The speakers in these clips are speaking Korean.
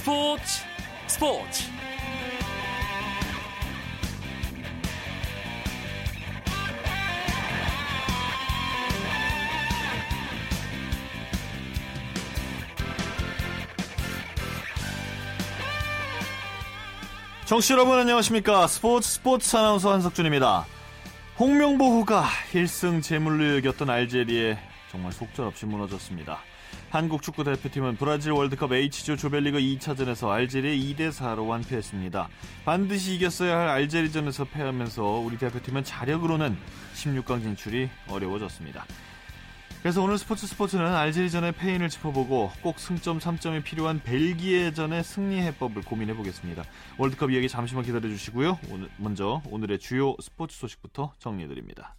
스포츠 스포츠. 정치 여러분 안녕하십니까? 스포츠 스포츠 아나운서 한석준입니다. 홍명보호가 1승 제물로 여겼던 알제리에 정말 속절없이 무너졌습니다 한국 축구 대표팀은 브라질 월드컵 H조 조별리그 2차전에서 알제리에 2대 4로 완패했습니다. 반드시 이겼어야 할 알제리전에서 패하면서 우리 대표팀은 자력으로는 16강 진출이 어려워졌습니다. 그래서 오늘 스포츠 스포츠는 알제리전의 패인을 짚어보고 꼭 승점 3점이 필요한 벨기에전의 승리 해법을 고민해 보겠습니다. 월드컵 이야기 잠시만 기다려 주시고요. 오늘 먼저 오늘의 주요 스포츠 소식부터 정리해 드립니다.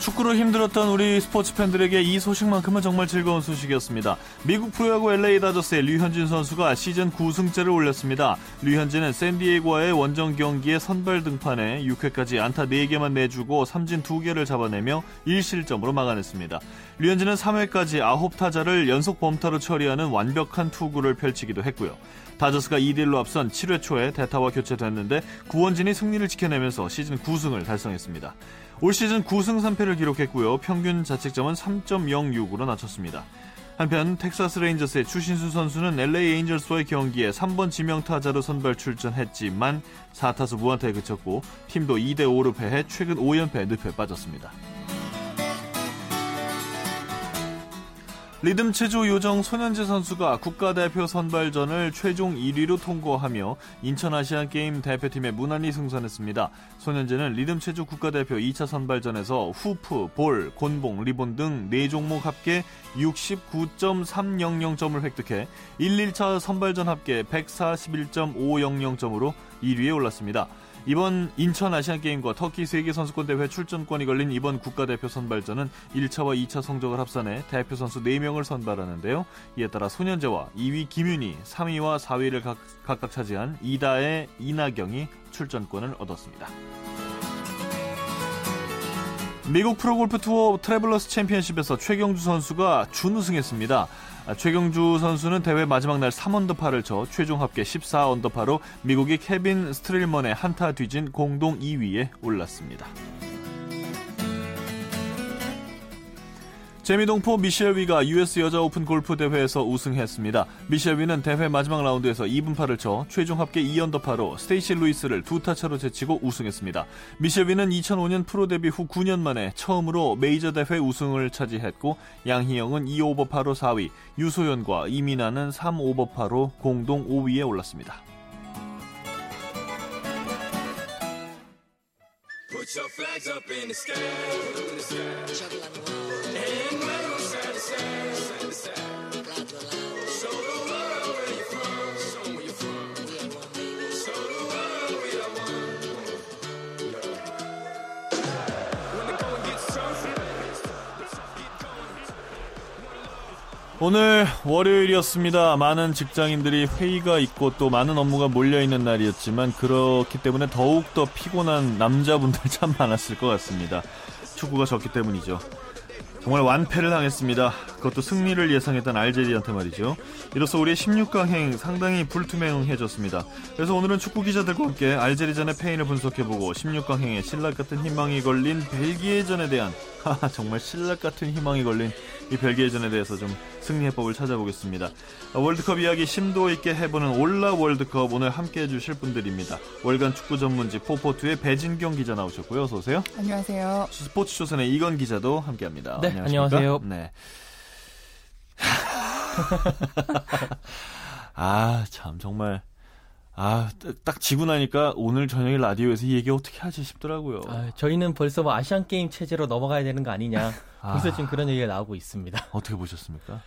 축구로 힘들었던 우리 스포츠 팬들에게 이 소식만큼은 정말 즐거운 소식이었습니다. 미국 프로야구 LA 다저스의 류현진 선수가 시즌 9승째를 올렸습니다. 류현진은 샌디에고와의 원정 경기에 선발 등판해 6회까지 안타 4개만 내주고 삼진 2개를 잡아내며 1실점으로 막아냈습니다. 류현진은 3회까지 9타자를 연속 범타로 처리하는 완벽한 투구를 펼치기도 했고요. 다저스가 2대1로 앞선 7회 초에 대타와 교체됐는데 구원진이 승리를 지켜내면서 시즌 9승을 달성했습니다. 올 시즌 9승 3패를 기록했고요. 평균 자책점은 3.06으로 낮췄습니다. 한편 텍사스 레인저스의 추신수 선수는 LA 에인절스와의 경기에 3번 지명타자로 선발 출전했지만 4타수 무안타에 그쳤고 팀도 2대5로 패해 최근 5연패 늪에 빠졌습니다. 리듬 체조 요정 손연재 선수가 국가대표 선발전을 최종 1위로 통과하며 인천 아시안 게임 대표팀에 무난히 승선했습니다. 손현재는 리듬 체조 국가대표 2차 선발전에서 후프, 볼, 곤봉, 리본 등 4종목 합계 69.300점을 획득해 1, 1차 선발전 합계 141.500점으로 1위에 올랐습니다. 이번 인천 아시안게임과 터키 세계선수권대회 출전권이 걸린 이번 국가대표 선발전은 1차와 2차 성적을 합산해 대표 선수 4명을 선발하는데요. 이에 따라 손연재와 2위 김윤희, 3위와 4위를 각, 각 차지한 이다애 이나경이 출전권을 얻었습니다. 미국 프로골프 투어 트래블러스 챔피언십에서 최경주 선수가 준우승했습니다. 아, 최경주 선수는 대회 마지막 날 3언더파를 쳐 최종 합계 14언더파로 미국의 케빈 스트릴먼의 한타 뒤진 공동 2위에 올랐습니다. 재미동포 미셸 위가 US 여자 오픈 골프 대회에서 우승했습니다. 미셸 위는 대회 마지막 라운드에서 이븐파를 쳐 최종 합계 2언더파로 스테이시 루이스를 두 타 차로 제치고 우승했습니다. 미셸 위는 2005년 프로 데뷔 후 9년 만에 처음으로 메이저 대회 우승을 차지했고 양희영은 2오버파로 4위, 유소연과 이미나는 3오버파로 공동 5위에 올랐습니다. Put your flags up in the sky. In the sky. And wave them side to side, side to side. 오늘 월요일이었습니다. 많은 직장인들이 회의가 있고 또 많은 업무가 몰려있는 날이었지만 그렇기 때문에 더욱더 피곤한 남자분들 참 많았을 것 같습니다. 축구가 졌기 때문이죠. 정말 완패를 당했습니다. 그것도 승리를 예상했던 알제리한테 말이죠. 이로써 우리의 16강행 상당히 불투명해졌습니다. 그래서 오늘은 축구 기자들과 함께 알제리전의 패인을 분석해보고 16강행에 신락 같은 희망이 걸린 벨기에전에 대한 하하 정말 신락 같은 희망이 걸린 이 벨기에전에 대해서 좀 승리 해법을 찾아보겠습니다. 월드컵 이야기 심도 있게 해보는 올라 월드컵 오늘 함께 해주실 분들입니다. 월간 축구 전문지 포포투의 배진경 기자 나오셨고요. 어서 오세요. 안녕하세요. 스포츠 조선의 이건 기자도 함께합니다. 네, 안녕하세요. 네. 아, 참, 정말. 아, 딱 지고 나니까 오늘 저녁에 라디오에서 이 얘기 어떻게 하지 싶더라고요. 아, 저희는 벌써 뭐 아시안 게임 체제로 넘어가야 되는 거 아니냐. 벌써 아, 지금 그런 얘기가 나오고 있습니다. 어떻게 보셨습니까?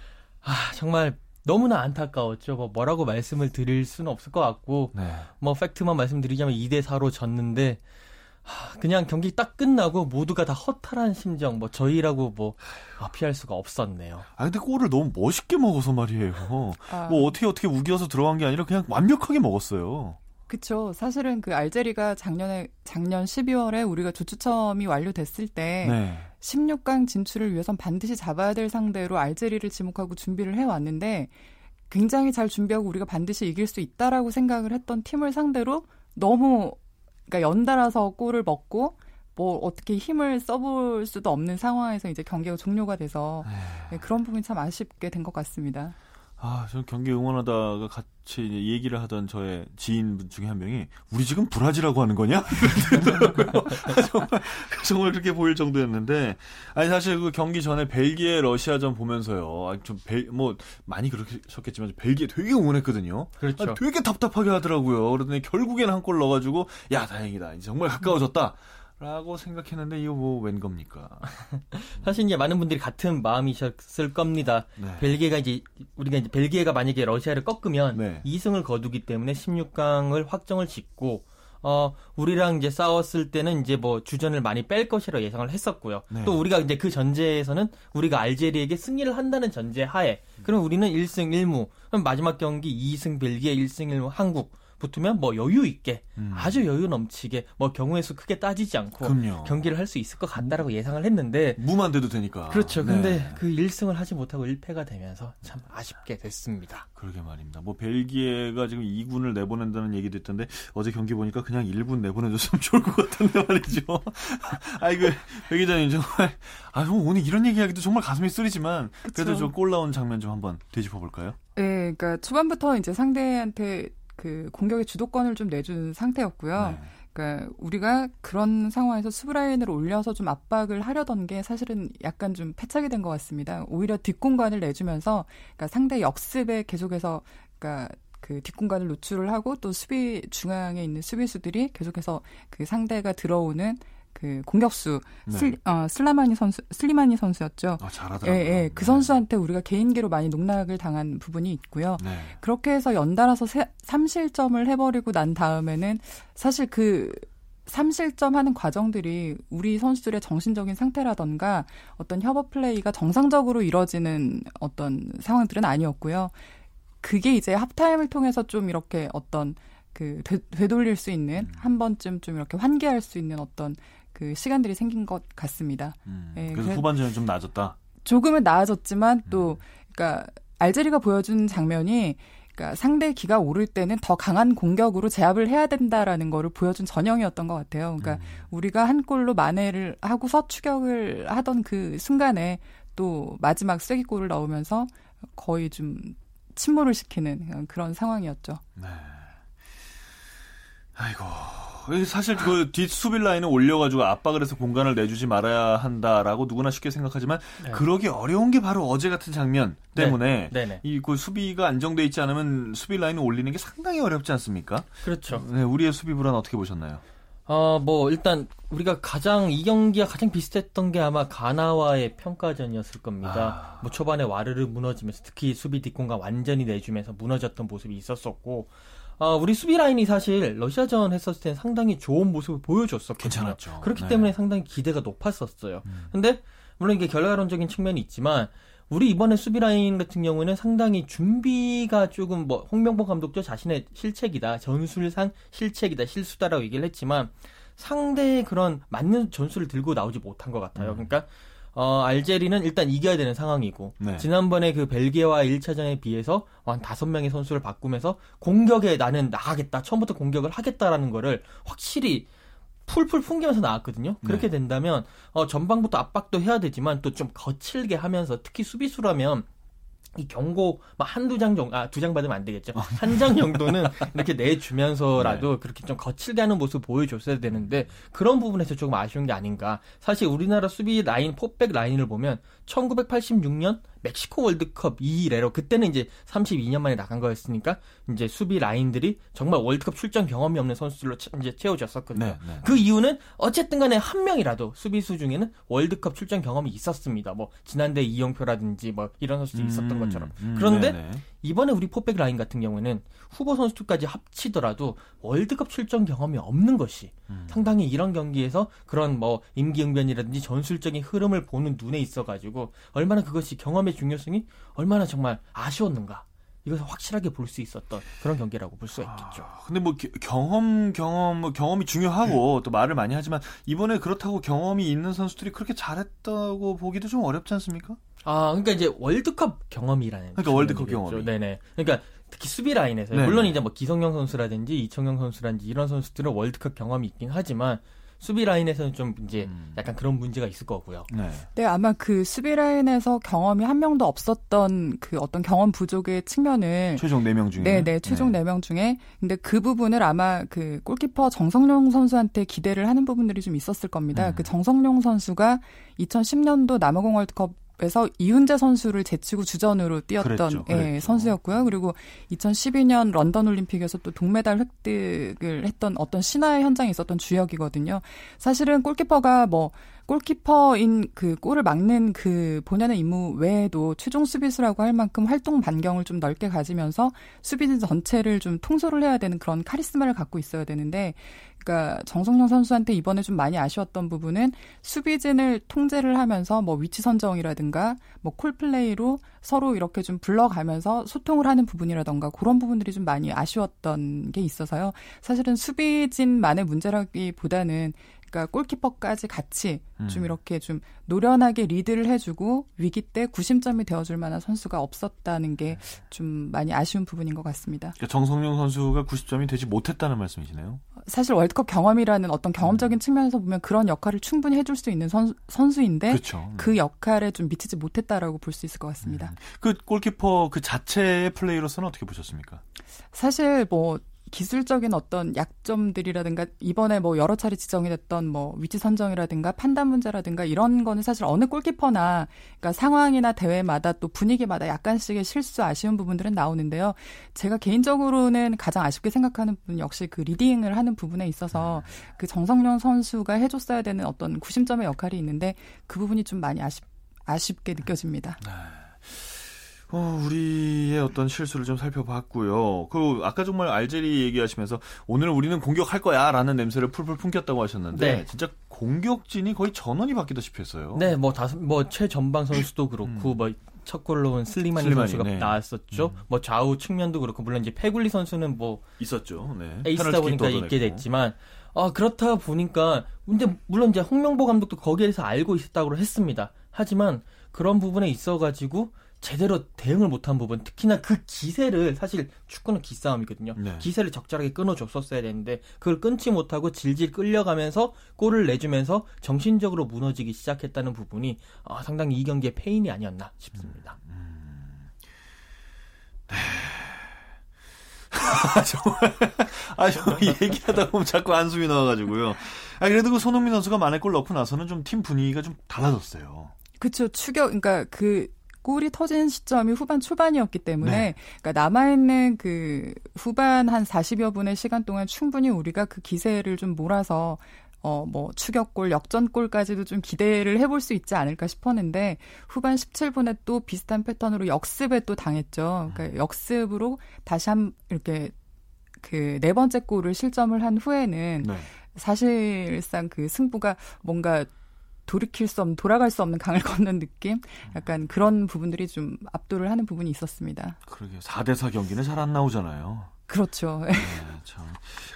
아, 정말 너무나 안타까웠죠. 뭐 뭐라고 말씀을 드릴 수는 없을 것 같고, 네. 뭐 팩트만 말씀드리자면 2대 4로 졌는데 그냥 경기 딱 끝나고 모두가 다 허탈한 심정, 뭐 저희라고 뭐 피할 수가 없었네요. 아 근데 골을 너무 멋있게 먹어서 말이에요. 아. 뭐 어떻게 어떻게 우겨서 들어간 게 아니라 그냥 완벽하게 먹었어요. 그렇죠. 사실은 그 알제리가 작년에 작년 12월에 우리가 조추첨이 완료됐을 때 네. 16강 진출을 위해선 반드시 잡아야 될 상대로 알제리를 지목하고 준비를 해 왔는데 굉장히 잘 준비하고 우리가 반드시 이길 수 있다라고 생각을 했던 팀을 상대로 너무 그러니까 연달아서 골을 먹고 뭐 어떻게 힘을 써볼 수도 없는 상황에서 이제 경기가 종료가 돼서 네, 그런 부분이 참 아쉽게 된 것 같습니다. 아, 저는 경기 응원하다가 같이 얘기를 하던 저의 지인분 중에 한 명이 우리 지금 브라질하고 하는 거냐? 정말 정말 그렇게 보일 정도였는데 아니 사실 그 경기 전에 벨기에 러시아전 보면서요. 좀뭐 많이 그렇게셨겠지만 벨기에 되게 응원했거든요. 그렇죠. 아, 되게 답답하게 하더라고요. 그러더니 결국에는 한골 넣어가지고 야 다행이다. 이제 정말 가까워졌다. 라고 생각했는데 이거 뭐 웬 겁니까? 사실 이제 많은 분들이 같은 마음이셨을 겁니다. 네. 벨기에가 이제 우리가 이제 벨기에가 만약에 러시아를 꺾으면 네. 2승을 거두기 때문에 16강을 확정을 짓고 어 우리랑 이제 싸웠을 때는 이제 뭐 주전을 많이 뺄 것이라 예상을 했었고요. 네. 또 우리가 이제 그 전제에서는 우리가 알제리에게 승리를 한다는 전제 하에 그럼 우리는 1승 1무 그럼 마지막 경기 2승 벨기에 1승 1무 한국 붙으면 뭐 여유 있게 음. 아주 여유 넘치게 뭐 경우의 수 크게 따지지 않고 그럼요. 경기를 할 수 있을 것 같다라고 예상을 했는데 무만 돼도 되니까 그렇죠. 근데 네. 그 1승을 하지 못하고 1패가 되면서 참 아쉽게 됐습니다. 그러게 말입니다. 뭐 벨기에가 지금 2군을 내보낸다는 얘기도 있던데 어제 경기 보니까 그냥 1군 내보내줬으면 좋을 것 같은데 말이죠. 아이고 배 기자님 정말 아 오늘 이런 얘기하기도 정말 가슴이 쓰리지만 그래도 좀 골 나온 장면 좀 한번 되짚어 볼까요? 네, 그러니까 초반부터 이제 상대한테 그 공격의 주도권을 좀 내준 상태였고요. 네. 그러니까 우리가 그런 상황에서 수브라인을 올려서 좀 압박을 하려던 게 사실은 약간 좀 패착이 된 것 같습니다. 오히려 뒷공간을 내주면서 그러니까 상대 역습에 계속해서 그러니까 그 뒷공간을 노출을 하고 또 수비 중앙에 있는 수비수들이 계속해서 그 상대가 들어오는 그 공격수 네. 슬, 어, 슬라마니 선수 슬리마니 선수였죠. 아, 잘하더라고요. 예, 예. 그 네. 선수한테 우리가 개인기로 많이 농락을 당한 부분이 있고요. 네. 그렇게 해서 연달아서 세, 3실점을 해버리고 난 다음에는 사실 그 3실점 하는 과정들이 우리 선수들의 정신적인 상태라던가 어떤 협업 플레이가 정상적으로 이뤄지는 어떤 상황들은 아니었고요. 그게 이제 합타임을 통해서 좀 이렇게 어떤 그 되, 돌릴 수 있는 음. 한 번쯤 좀 이렇게 환기할 수 있는 어떤 그 시간들이 생긴 것 같습니다. 음, 예, 그래서 후반전에 좀 나아졌다. 조금은 나아졌지만 또 음. 그러니까 알제리가 보여준 장면이 그러니까 상대 기가 오를 때는 더 강한 공격으로 제압을 해야 된다라는 거를 보여준 전형이었던 것 같아요. 그러니까 음. 우리가 한 골로 만회를 하고서 추격을 하던 그 순간에 또 마지막 쐐기골을 넣으면서 거의 좀 침몰을 시키는 그런 상황이었죠. 네. 아이고 사실 그 뒷 수비 라인을 올려가지고 압박을 해서 공간을 내주지 말아야 한다라고 누구나 쉽게 생각하지만 네. 그러기 어려운 게 바로 어제 같은 장면 때문에 네. 이그 수비가 안정돼 있지 않으면 수비 라인을 올리는 게 상당히 어렵지 않습니까? 그렇죠. 네, 우리의 수비 불안 어떻게 보셨나요? 어, 뭐, 일단, 우리가 가장, 이 경기가 가장 비슷했던 게 아마 가나와의 평가전이었을 겁니다. 아... 뭐, 초반에 와르르 무너지면서, 특히 수비 뒷공간 완전히 내주면서 무너졌던 모습이 있었었고, 어, 우리 수비 라인이 사실 러시아전 했었을 때는 상당히 좋은 모습을 보여줬었거든요. 괜찮았죠. 그렇기 네. 때문에 상당히 기대가 높았었어요. 음. 근데 물론 이게 결과론적인 측면이 있지만 우리 이번에 수비 라인 같은 경우는 상당히 준비가 조금 뭐 홍명보 감독도 자신의 실책이다, 전술상 실책이다, 실수다라고 얘기를 했지만 상대의 그런 맞는 전술을 들고 나오지 못한 것 같아요. 음. 그러니까 어, 알제리는 일단 이겨야 되는 상황이고 네. 지난번에 그 벨기에와 1차전에 비해서 한 다섯 명의 선수를 바꾸면서 공격에 나는 나가겠다. 처음부터 공격을 하겠다라는 거를 확실히 풀풀 풍기면서 나왔거든요. 그렇게 네. 된다면 어, 전방부터 압박도 해야 되지만 또 좀 거칠게 하면서 특히 수비수라면 이 경고 막 한두 장 정도 아 두 장 받으면 안 되겠죠. 어. 한장 정도는 이렇게 내주면서라도 네. 그렇게 좀 거칠게 하는 모습 보여줬어야 되는데 그런 부분에서 조금 아쉬운 게 아닌가. 사실 우리나라 수비 라인 포백 라인을 보면 1986년 멕시코 월드컵 이래로 그때는 이제 32년 만에 나간 거였으니까 이제 수비 라인들이 정말 월드컵 출전 경험이 없는 선수들로 이제 채워졌었거든요. 네, 네. 그 이유는 어쨌든 간에 한 명이라도 수비수 중에는 월드컵 출전 경험이 있었습니다. 뭐 지난대 이영표라든지 뭐 이런 선수들이 있었던 음, 것처럼. 음, 그런데 네네. 이번에 우리 포백 라인 같은 경우에는 후보 선수들까지 합치더라도 월드컵 출전 경험이 없는 것이 음. 상당히 이런 경기에서 그런 뭐 임기응변이라든지 전술적인 흐름을 보는 눈에 있어가지고 얼마나 그것이 경험의 중요성이 얼마나 정말 아쉬웠는가 이것을 확실하게 볼 수 있었던 그런 경기라고 볼 수가 있겠죠. 아, 근데 뭐 경험 경험 뭐 경험이 중요하고 또 말을 많이 하지만 이번에 그렇다고 경험이 있는 선수들이 그렇게 잘했다고 보기도 좀 어렵지 않습니까? 아, 그러니까 이제 월드컵 경험이라는. 그러니까 월드컵 경험. 네네. 그러니까 특히 수비 라인에서 네 물론 이제 뭐 기성용 선수라든지 이청용 선수라든지 이런 선수들은 월드컵 경험이 있긴 하지만 수비 라인에서는 좀 이제 음. 약간 그런 문제가 있을 거고요. 네. 네, 아마 그 수비 라인에서 경험이 한 명도 없었던 그 어떤 경험 부족의 측면을 최종 4명 중에 네, 네, 최종 네. 4명 중에 근데 그 부분을 아마 그 골키퍼 정성용 선수한테 기대를 하는 부분들이 좀 있었을 겁니다. 음. 그 정성용 선수가 2010년도 남아공 월드컵 에서 이훈재 선수를 제치고 주전으로 뛰었던 그랬죠, 예, 그랬죠. 예, 선수였고요. 그리고 2012년 런던 올림픽에서 또 동메달 획득을 했던 어떤 신화의 현장이 있었던 주역이거든요. 사실은 골키퍼가 뭐 골키퍼인 그 골을 막는 그 본연의 임무 외에도 최종 수비수라고 할 만큼 활동 반경을 좀 넓게 가지면서 수비진 전체를 좀 통솔을 해야 되는 그런 카리스마를 갖고 있어야 되는데 그러니까 정성용 선수한테 이번에 좀 많이 아쉬웠던 부분은 수비진을 통제를 하면서 뭐 위치 선정이라든가 뭐 콜플레이로 서로 이렇게 좀 불러가면서 소통을 하는 부분이라던가 그런 부분들이 좀 많이 아쉬웠던 게 있어서요. 사실은 수비진만의 문제라기보다는 그러니까 골키퍼까지 같이 음. 좀 이렇게 좀 노련하게 리드를 해주고 위기 때 구심점이 되어줄 만한 선수가 없었다는 게 좀 많이 아쉬운 부분인 것 같습니다. 그러니까 정성용 선수가 90점이 되지 못했다는 말씀이시네요. 사실 월드컵 경험이라는 어떤 경험적인 음. 측면에서 보면 그런 역할을 충분히 해줄 수 있는 선, 선수인데 그렇죠. 그 역할에 좀 미치지 못했다라고 볼 수 있을 것 같습니다. 음. 그 골키퍼 그 자체의 플레이로서는 어떻게 보셨습니까? 사실 뭐 기술적인 어떤 약점들이라든가 이번에 뭐 여러 차례 지정이 됐던 뭐 위치 선정이라든가 판단 문제라든가 이런 거는 사실 어느 골키퍼나 그러니까 상황이나 대회마다 또 분위기마다 약간씩의 실수 아쉬운 부분들은 나오는데요. 제가 개인적으로는 가장 아쉽게 생각하는 부분 역시 그 leading을 하는 부분에 있어서 그 정성룡 선수가 해줬어야 되는 어떤 구심점의 역할이 있는데 그 부분이 좀 많이 아쉽 아쉽게 느껴집니다. 네. 어, 우리의 어떤 실수를 좀 살펴봤고요. 그 아까 정말 알제리 얘기하시면서 오늘 우리는 공격할 거야 라는 냄새를 풀풀 풍겼다고 하셨는데 네. 진짜 공격진이 거의 전원이 바뀌다시피 했어요. 네, 뭐 다섯 뭐 최전방 선수도 그렇고 음. 뭐 첫 골 넣은 슬리마니, 슬리마니 선수가 네. 나왔었죠. 음. 뭐 좌우 측면도 그렇고 물론 이제 페굴리 선수는 뭐 있었죠. 네. 에이스다 보니까 있게 됐지만 아 그렇다 보니까 근데 물론 이제 홍명보 감독도 거기에 대해서 알고 있었다고 했습니다. 하지만 그런 부분에 있어 가지고 제대로 대응을 못한 부분, 특히나 그 기세를 사실 축구는 기싸움이거든요. 네. 기세를 적절하게 끊어줬었어야 되는데 그걸 끊지 못하고 질질 끌려가면서 골을 내주면서 정신적으로 무너지기 시작했다는 부분이 어, 상당히 이 경기의 페인이 아니었나 싶습니다. 음, 음. 네. 정말 아 정말 얘기하다 보면 자꾸 한숨이 나와가지고요. 아 그래도 그 손흥민 선수가 만에 골 넣고 나서는 좀 팀 분위기가 좀 달라졌어요. 그렇죠. 추격 그러니까 그 골이 터진 시점이 후반 초반이었기 때문에 네. 그러니까 남아있는 그 후반 한 40여 분의 시간 동안 충분히 우리가 그 기세를 좀 몰아서 어, 뭐, 추격골, 역전골까지도 좀 기대를 해볼 수 있지 않을까 싶었는데, 후반 17분에 또 비슷한 패턴으로 역습에 또 당했죠. 그러니까 역습으로 다시 한, 이렇게, 그, 네 번째 골을 실점을 한 후에는, 네. 사실상 그 승부가 뭔가 돌이킬 수 없는 돌아갈 수 없는 강을 건넌 느낌 약간 그런 부분들이 좀 압도를 하는 부분이 있었습니다. 그러게요. 4대4 경기는 잘 안 나오잖아요. 그렇죠. 네, 참.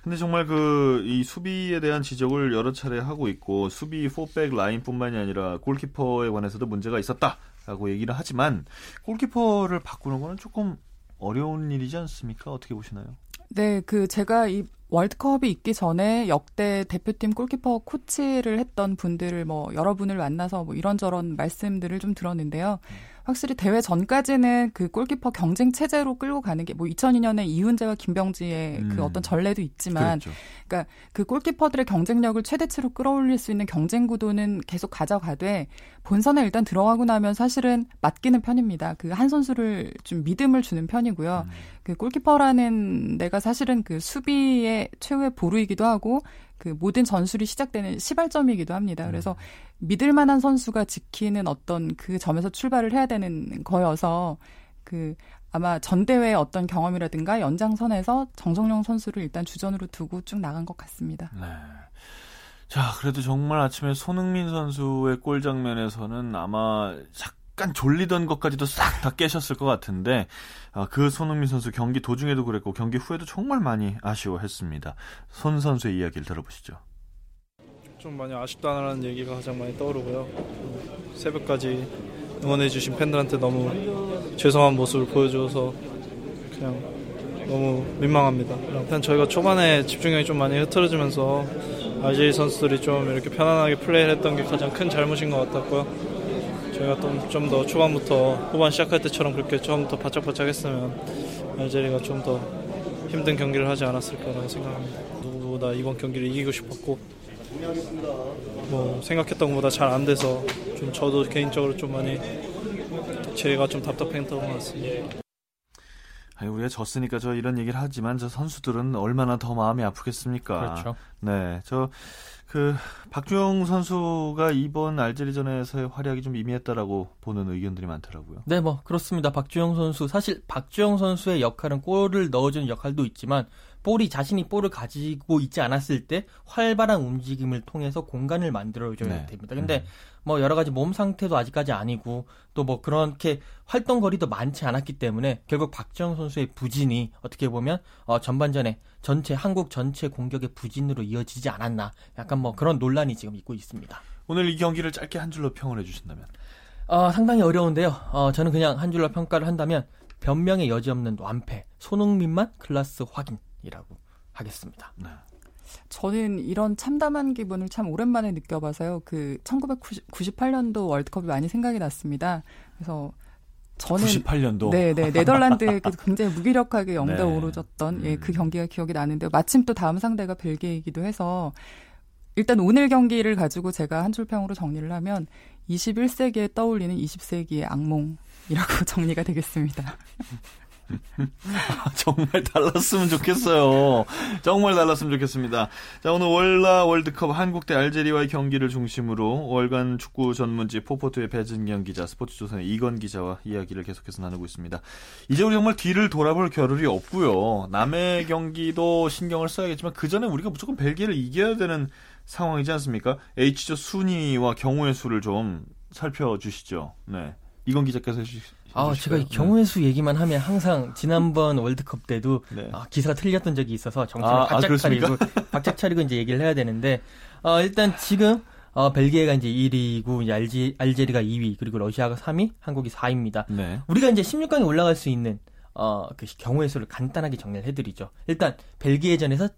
근데 정말 그 이 수비에 대한 지적을 여러 차례 하고 있고 수비 포백 라인뿐만이 아니라 골키퍼에 관해서도 문제가 있었다라고 얘기를 하지만 골키퍼를 바꾸는 거는 조금 어려운 일이지 않습니까? 어떻게 보시나요? 네, 그 제가 이 월드컵이 있기 전에 역대 대표팀 골키퍼 코치를 했던 분들을 뭐 여러분을 만나서 뭐 이런저런 말씀들을 좀 들었는데요. 확실히 대회 전까지는 그 골키퍼 경쟁 체제로 끌고 가는 게 뭐 2002년에 이훈재와 김병지의 그 음. 그 어떤 전례도 있지만 그렇죠. 그러니까 그 골키퍼들의 경쟁력을 최대치로 끌어올릴 수 있는 경쟁 구도는 계속 가져가되 본선에 일단 들어가고 나면 사실은 맡기는 편입니다. 그 한 선수를 좀 믿음을 주는 편이고요. 음. 그 골키퍼라는 내가 사실은 그 수비의 최후의 보루이기도 하고 그 모든 전술이 시작되는 시발점이기도 합니다. 음. 그래서 믿을 만한 선수가 지키는 어떤 그 점에서 출발을 해야 되는 거여서 그 아마 전 대회의 어떤 경험이라든가 연장선에서 정성용 선수를 일단 주전으로 두고 쭉 나간 것 같습니다. 네. 자, 그래도 정말 아침에 손흥민 선수의 골 장면에서는 아마 약간 졸리던 것까지도 싹 다 깨셨을 것 같은데 어, 그 손흥민 선수 경기 도중에도 그랬고 경기 후에도 정말 많이 아쉬워했습니다. 손 선수의 이야기를 들어보시죠. 좀 많이 아쉽다는 얘기가 가장 많이 떠오르고요. 새벽까지 응원해주신 팬들한테 너무 죄송한 모습을 보여줘서 그냥 너무 민망합니다. 일단 저희가 초반에 집중력이 좀 많이 흐트러지면서 RJ 선수들이 좀 이렇게 편안하게 플레이를 했던 게 가장 큰 잘못인 것 같았고요. 저희가 좀 더 초반부터 후반 시작할 때처럼 그렇게 처음부터 바짝바짝 했으면 알제리가 좀 더 힘든 경기를 하지 않았을까라고 생각합니다. 누구보다 이번 경기를 이기고 싶었고 뭐 생각했던 것보다 잘 안 돼서 좀 저도 개인적으로 좀 많이 제가 좀 답답했던 것 같습니다. 아니, 우리가 졌으니까 저 이런 얘기를 하지만 저 선수들은 얼마나 더 마음이 아프겠습니까? 그렇죠. 네, 저 그 박주영 선수가 이번 알제리전에서의 활약이 좀 미미했다라고 보는 의견들이 많더라고요. 네, 뭐 그렇습니다. 박주영 선수 사실 박주영 선수의 역할은 골을 넣어주는 역할도 있지만 볼이 자신이 볼을 가지고 있지 않았을 때 활발한 움직임을 통해서 공간을 만들어줘야 네. 됩니다. 근데 음. 뭐 여러 가지 몸 상태도 아직까지 아니고 또 뭐 그렇게 활동 거리도 많지 않았기 때문에 결국 박지영 선수의 부진이 어떻게 보면 어 전반전에 전체 한국 전체 공격의 부진으로 이어지지 않았나 약간 뭐 그런 논란이 지금 있고 있습니다. 오늘 이 경기를 짧게 한 줄로 평을 해주신다면? 어, 상당히 어려운데요. 어, 저는 그냥 한 줄로 평가를 한다면 변명의 여지 없는 완패, 손흥민만 클라스 확인 이라고 하겠습니다. 네. 저는 이런 참담한 기분을 참 오랜만에 느껴봐서요. 그 1998년도 월드컵이 많이 생각이 났습니다. 그래서 저는 98년도 네, 네. 네덜란드에 굉장히 무기력하게 0대 5로 졌던 예, 그 음. 경기가 기억이 나는데 마침 또 다음 상대가 벨기에이기도 해서 일단 오늘 경기를 가지고 제가 한 줄평으로 정리를 하면 21세기에 떠올리는 20세기의 악몽이라고 정리가 되겠습니다. 아, 정말 달랐으면 좋겠어요. 정말 달랐으면 좋겠습니다. 자, 오늘 월라 월드컵 한국 대 알제리와의 경기를 중심으로 월간 축구 전문지 포포트의 배진경 기자, 스포츠조선의 이건 기자와 이야기를 계속해서 나누고 있습니다. 이제 우리 정말 뒤를 돌아볼 겨를이 없고요. 남의 경기도 신경을 써야겠지만 그 전에 우리가 무조건 벨기에를 이겨야 되는 상황이지 않습니까? H조 순위와 경우의 수를 좀 살펴주시죠. 네. 이건 기자께서 해주시죠. 아, 제가 경우의 수 얘기만 하면 항상 지난번 월드컵 때도 네. 아, 기사가 틀렸던 적이 있어서 정신을 아, 아 바짝 아, 차리고 바짝 차리고 이제 얘기를 해야 되는데 어, 일단 지금 어, 벨기에가 이제 1위고 이제 알지, 알제리가 2위 그리고 러시아가 3위, 한국이 4위입니다. 네. 우리가 이제 16강에 올라갈 수 있는 어, 그 경우의 수를 간단하게 정리를 해드리죠. 일단 벨기에전에서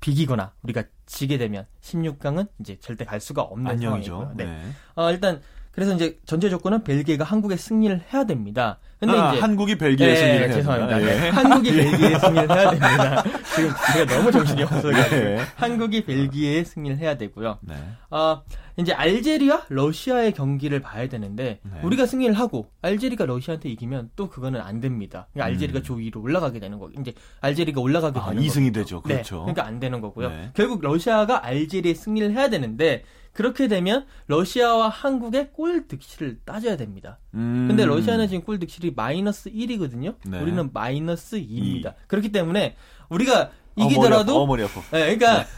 비기거나 우리가 지게 되면 16강은 이제 절대 갈 수가 없는 안녕이죠. 상황이고요. 네. 네. 어, 일단 그래서 이제 전제 조건은 벨기에가 한국에 승리를 해야 됩니다. 근데 아, 이제 한국이 벨기에 네, 승리를 해야 죄송합니다. 네. 한국이 벨기에 승리를 해야 됩니다. 지금 제가 너무 정신이 없어서 네. 한국이 벨기에 승리를 해야 되고요. 네. 어, 이제 알제리와 러시아의 경기를 봐야 되는데 네. 우리가 승리를 하고 알제리가 러시아한테 이기면 또 그거는 안 됩니다. 그러니까 알제리가 음. 조 2로 올라가게 되는 거. 이제 알제리가 올라가게 아, 되는 2승이 되죠. 네. 그렇죠. 그러니까 안 되는 거고요. 네. 결국 러시아가 알제리에 승리를 해야 되는데 그렇게 되면 러시아와 한국의 골 득실을 따져야 됩니다. 음. 근데 러시아는 지금 골 득실이 마이너스 1이거든요. 네. 우리는 마이너스 2입니다. 2. 그렇기 때문에 우리가 이기더라도 어, 머리 아파. 어, 머리 아파. 네, 그러니까 네.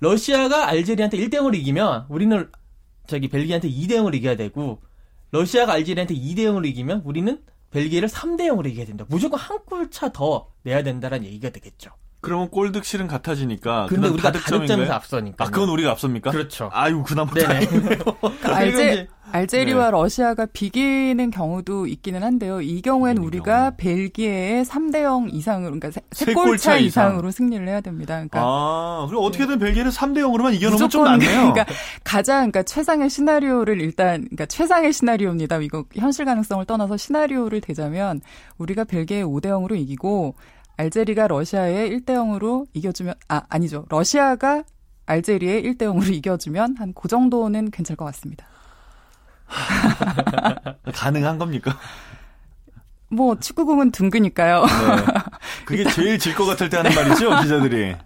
러시아가 알제리한테 1대 0으로 이기면 우리는 저기 벨기에한테 2대 0으로 이겨야 되고 러시아가 알제리한테 2대 0으로 이기면 우리는 벨기에를 3대 0으로 이겨야 된다. 무조건 한 골 차 더 내야 된다라는 얘기가 되겠죠. 그러면 골득실은 같아지니까. 근데 우리가 다득점에서 앞서니까. 아, 그건 우리가 앞섭니까? 그렇죠. 아유, 그나마 네네. 알제, 알제리와 네. 러시아가 비기는 경우도 있기는 한데요. 이 경우에는 우리가 경우. 벨기에의 3대 0 이상으로, 그러니까 세 골차 이상으로 이상. 승리를 해야 됩니다. 그러니까. 아, 그럼 어떻게든 네. 벨기에를 3대 0으로만 이겨놓으면 좀 낫네요. 그러니까 가장, 그러니까 최상의 시나리오를 일단, 그러니까 최상의 시나리오입니다. 이거 현실 가능성을 떠나서 시나리오를 대자면 우리가 벨기에 5대 0으로 이기고 알제리가 러시아에 1대 0으로 이겨주면 아 아니죠. 러시아가 알제리에 1대 0으로 이겨주면 한 그 정도는 괜찮을 것 같습니다. 가능한 겁니까? 뭐 축구공은 둥그니까요. 네. 그게 제일 질 것 같을 때 하는 말이죠, 기자들이.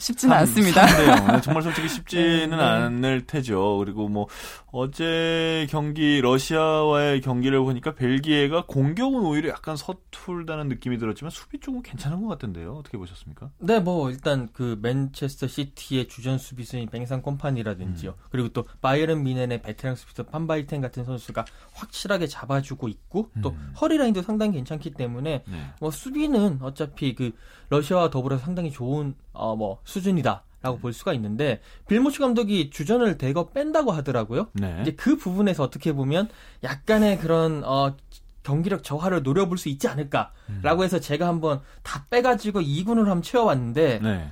쉽지는 3, 않습니다. 3대0. 정말 솔직히 쉽지는 네, 네. 않을 테죠. 그리고 뭐 어제 경기 러시아와의 경기를 보니까 벨기에가 공격은 오히려 약간 서툴다는 느낌이 들었지만 수비 쪽은 괜찮은 것 같은데요. 어떻게 보셨습니까? 네, 뭐 일단 그 맨체스터 시티의 주전 수비수인 뱅상 콤파니라든지요. 음. 그리고 또 바이에른 미넨의 베테랑 수비수 판바이텐 같은 선수가 확실하게 잡아주고 있고 또 음. 허리 라인도 상당히 괜찮기 때문에 네. 뭐 수비는 어차피 그 러시아와 더불어 상당히 좋은 어 뭐 수준이다. 라고 볼 수가 있는데 빌모치 감독이 주전을 대거 뺀다고 하더라고요. 네. 이제 그 부분에서 어떻게 보면 약간의 그런 어 경기력 저하를 노려볼 수 있지 않을까라고 음. 해서 제가 한번 다 빼가지고 2군을 한번 채워봤는데 네.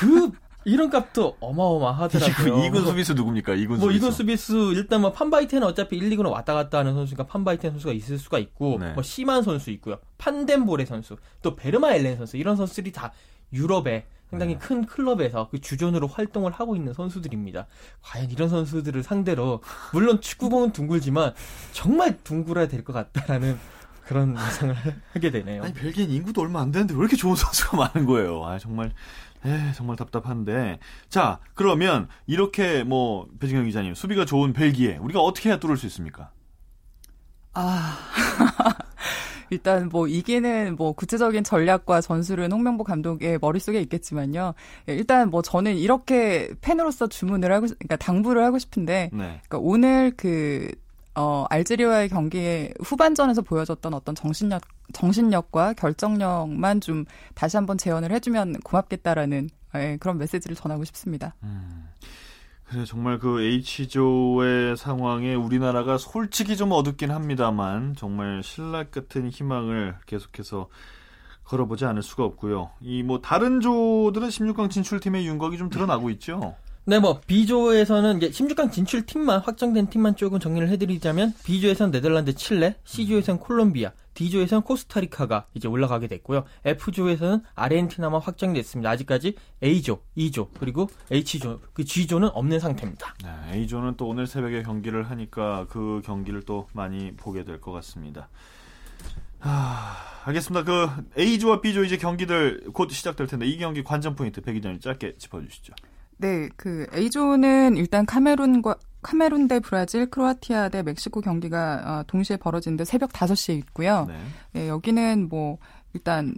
그 이런 값도 어마어마하더라고요. 2군 수비수 누굽니까? 2군 뭐 수비수. 2군 수비수 일단 뭐 판바이텐은 어차피 1, 2군을 왔다 갔다 하는 선수니까 판바이텐 선수가 있을 수가 있고 네. 뭐 시만 선수 있고요. 판덴보레 선수, 또 베르마 엘렌 선수 이런 선수들이 다 유럽에 상당히 네. 큰 클럽에서 그 주전으로 활동을 하고 있는 선수들입니다. 과연 이런 선수들을 상대로 물론 축구공은 둥글지만 정말 둥글어야 될 것 같다라는 그런 예상을 하게 되네요. 아니 벨기에 인구도 얼마 안 되는데 왜 이렇게 좋은 선수가 많은 거예요? 아 정말 에 정말 답답한데. 자, 그러면 이렇게 뭐 배진경 기자님 수비가 좋은 벨기에 우리가 어떻게 해야 뚫을 수 있습니까? 아. 일단 뭐 이기는 뭐 구체적인 전략과 전술은 홍명보 감독의 머릿속에 있겠지만요. 예, 일단 뭐 저는 이렇게 팬으로서 주문을 하고 그러니까 당부를 하고 싶은데 네. 그러니까 오늘 그 어, 알제리와의 경기의 후반전에서 보여줬던 어떤 정신력, 정신력과 결정력만 좀 다시 한번 재현을 해주면 고맙겠다라는 예, 그런 메시지를 전하고 싶습니다. 음. 그래 정말 그 H조의 상황에 우리나라가 솔직히 좀 어둡긴 합니다만 정말 신락 같은 희망을 계속해서 걸어보지 않을 수가 없고요. 이 뭐 다른 조들은 16강 진출팀의 윤곽이 좀 드러나고 있죠. 네, 뭐 B조에서는 이제 16강 진출 팀만 확정된 팀만 조금 정리를 해드리자면 B조에서는 네덜란드, 칠레, C조에서는 콜롬비아, D조에서는 코스타리카가 이제 올라가게 됐고요. F조에서는 아르헨티나만 확정됐습니다. 아직까지 A조, E조 그리고 H조, 그 G조는 없는 상태입니다. 네, A조는 또 오늘 새벽에 경기를 하니까 그 경기를 또 많이 보게 될 것 같습니다. 하... 알겠습니다. 그 A조와 B조 이제 경기들 곧 시작될 텐데 이 경기 관전 포인트 백 기자님 짧게 짚어주시죠. 네, 그 A조는 일단 카메룬과 카메룬 대 브라질, 크로아티아 대 멕시코 경기가 어, 동시에 벌어지는데 새벽 5시에 있고요. 네. 네, 여기는 뭐 일단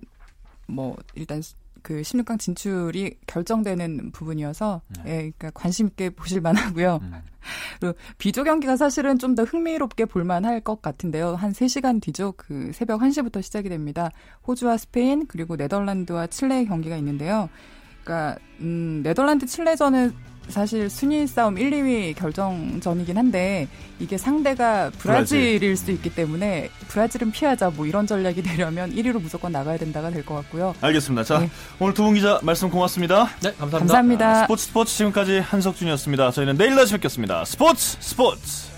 뭐 일단 그 16강 진출이 결정되는 부분이어서 네. 예, 그러니까 관심 있게 보실 만하고요. 음. 그리고 비조 경기가 사실은 좀 더 흥미롭게 볼 만할 것 같은데요. 한 3시간 뒤죠. 그 새벽 1시부터 시작이 됩니다. 호주와 스페인 그리고 네덜란드와 칠레의 경기가 있는데요. 그러니까 음, 네덜란드 칠레전은 사실 순위 싸움 1, 2위 결정전이긴 한데 이게 상대가 브라질일 브라질. 수 있기 때문에 브라질은 피하자 뭐 이런 전략이 되려면 1위로 무조건 나가야 된다가 될 것 같고요. 알겠습니다. 자 네. 오늘 두 분 기자 말씀 고맙습니다. 네 감사합니다. 감사합니다. 아, 스포츠 스포츠 지금까지 한석준이었습니다. 저희는 내일 다시 뵙겠습니다. 스포츠 스포츠.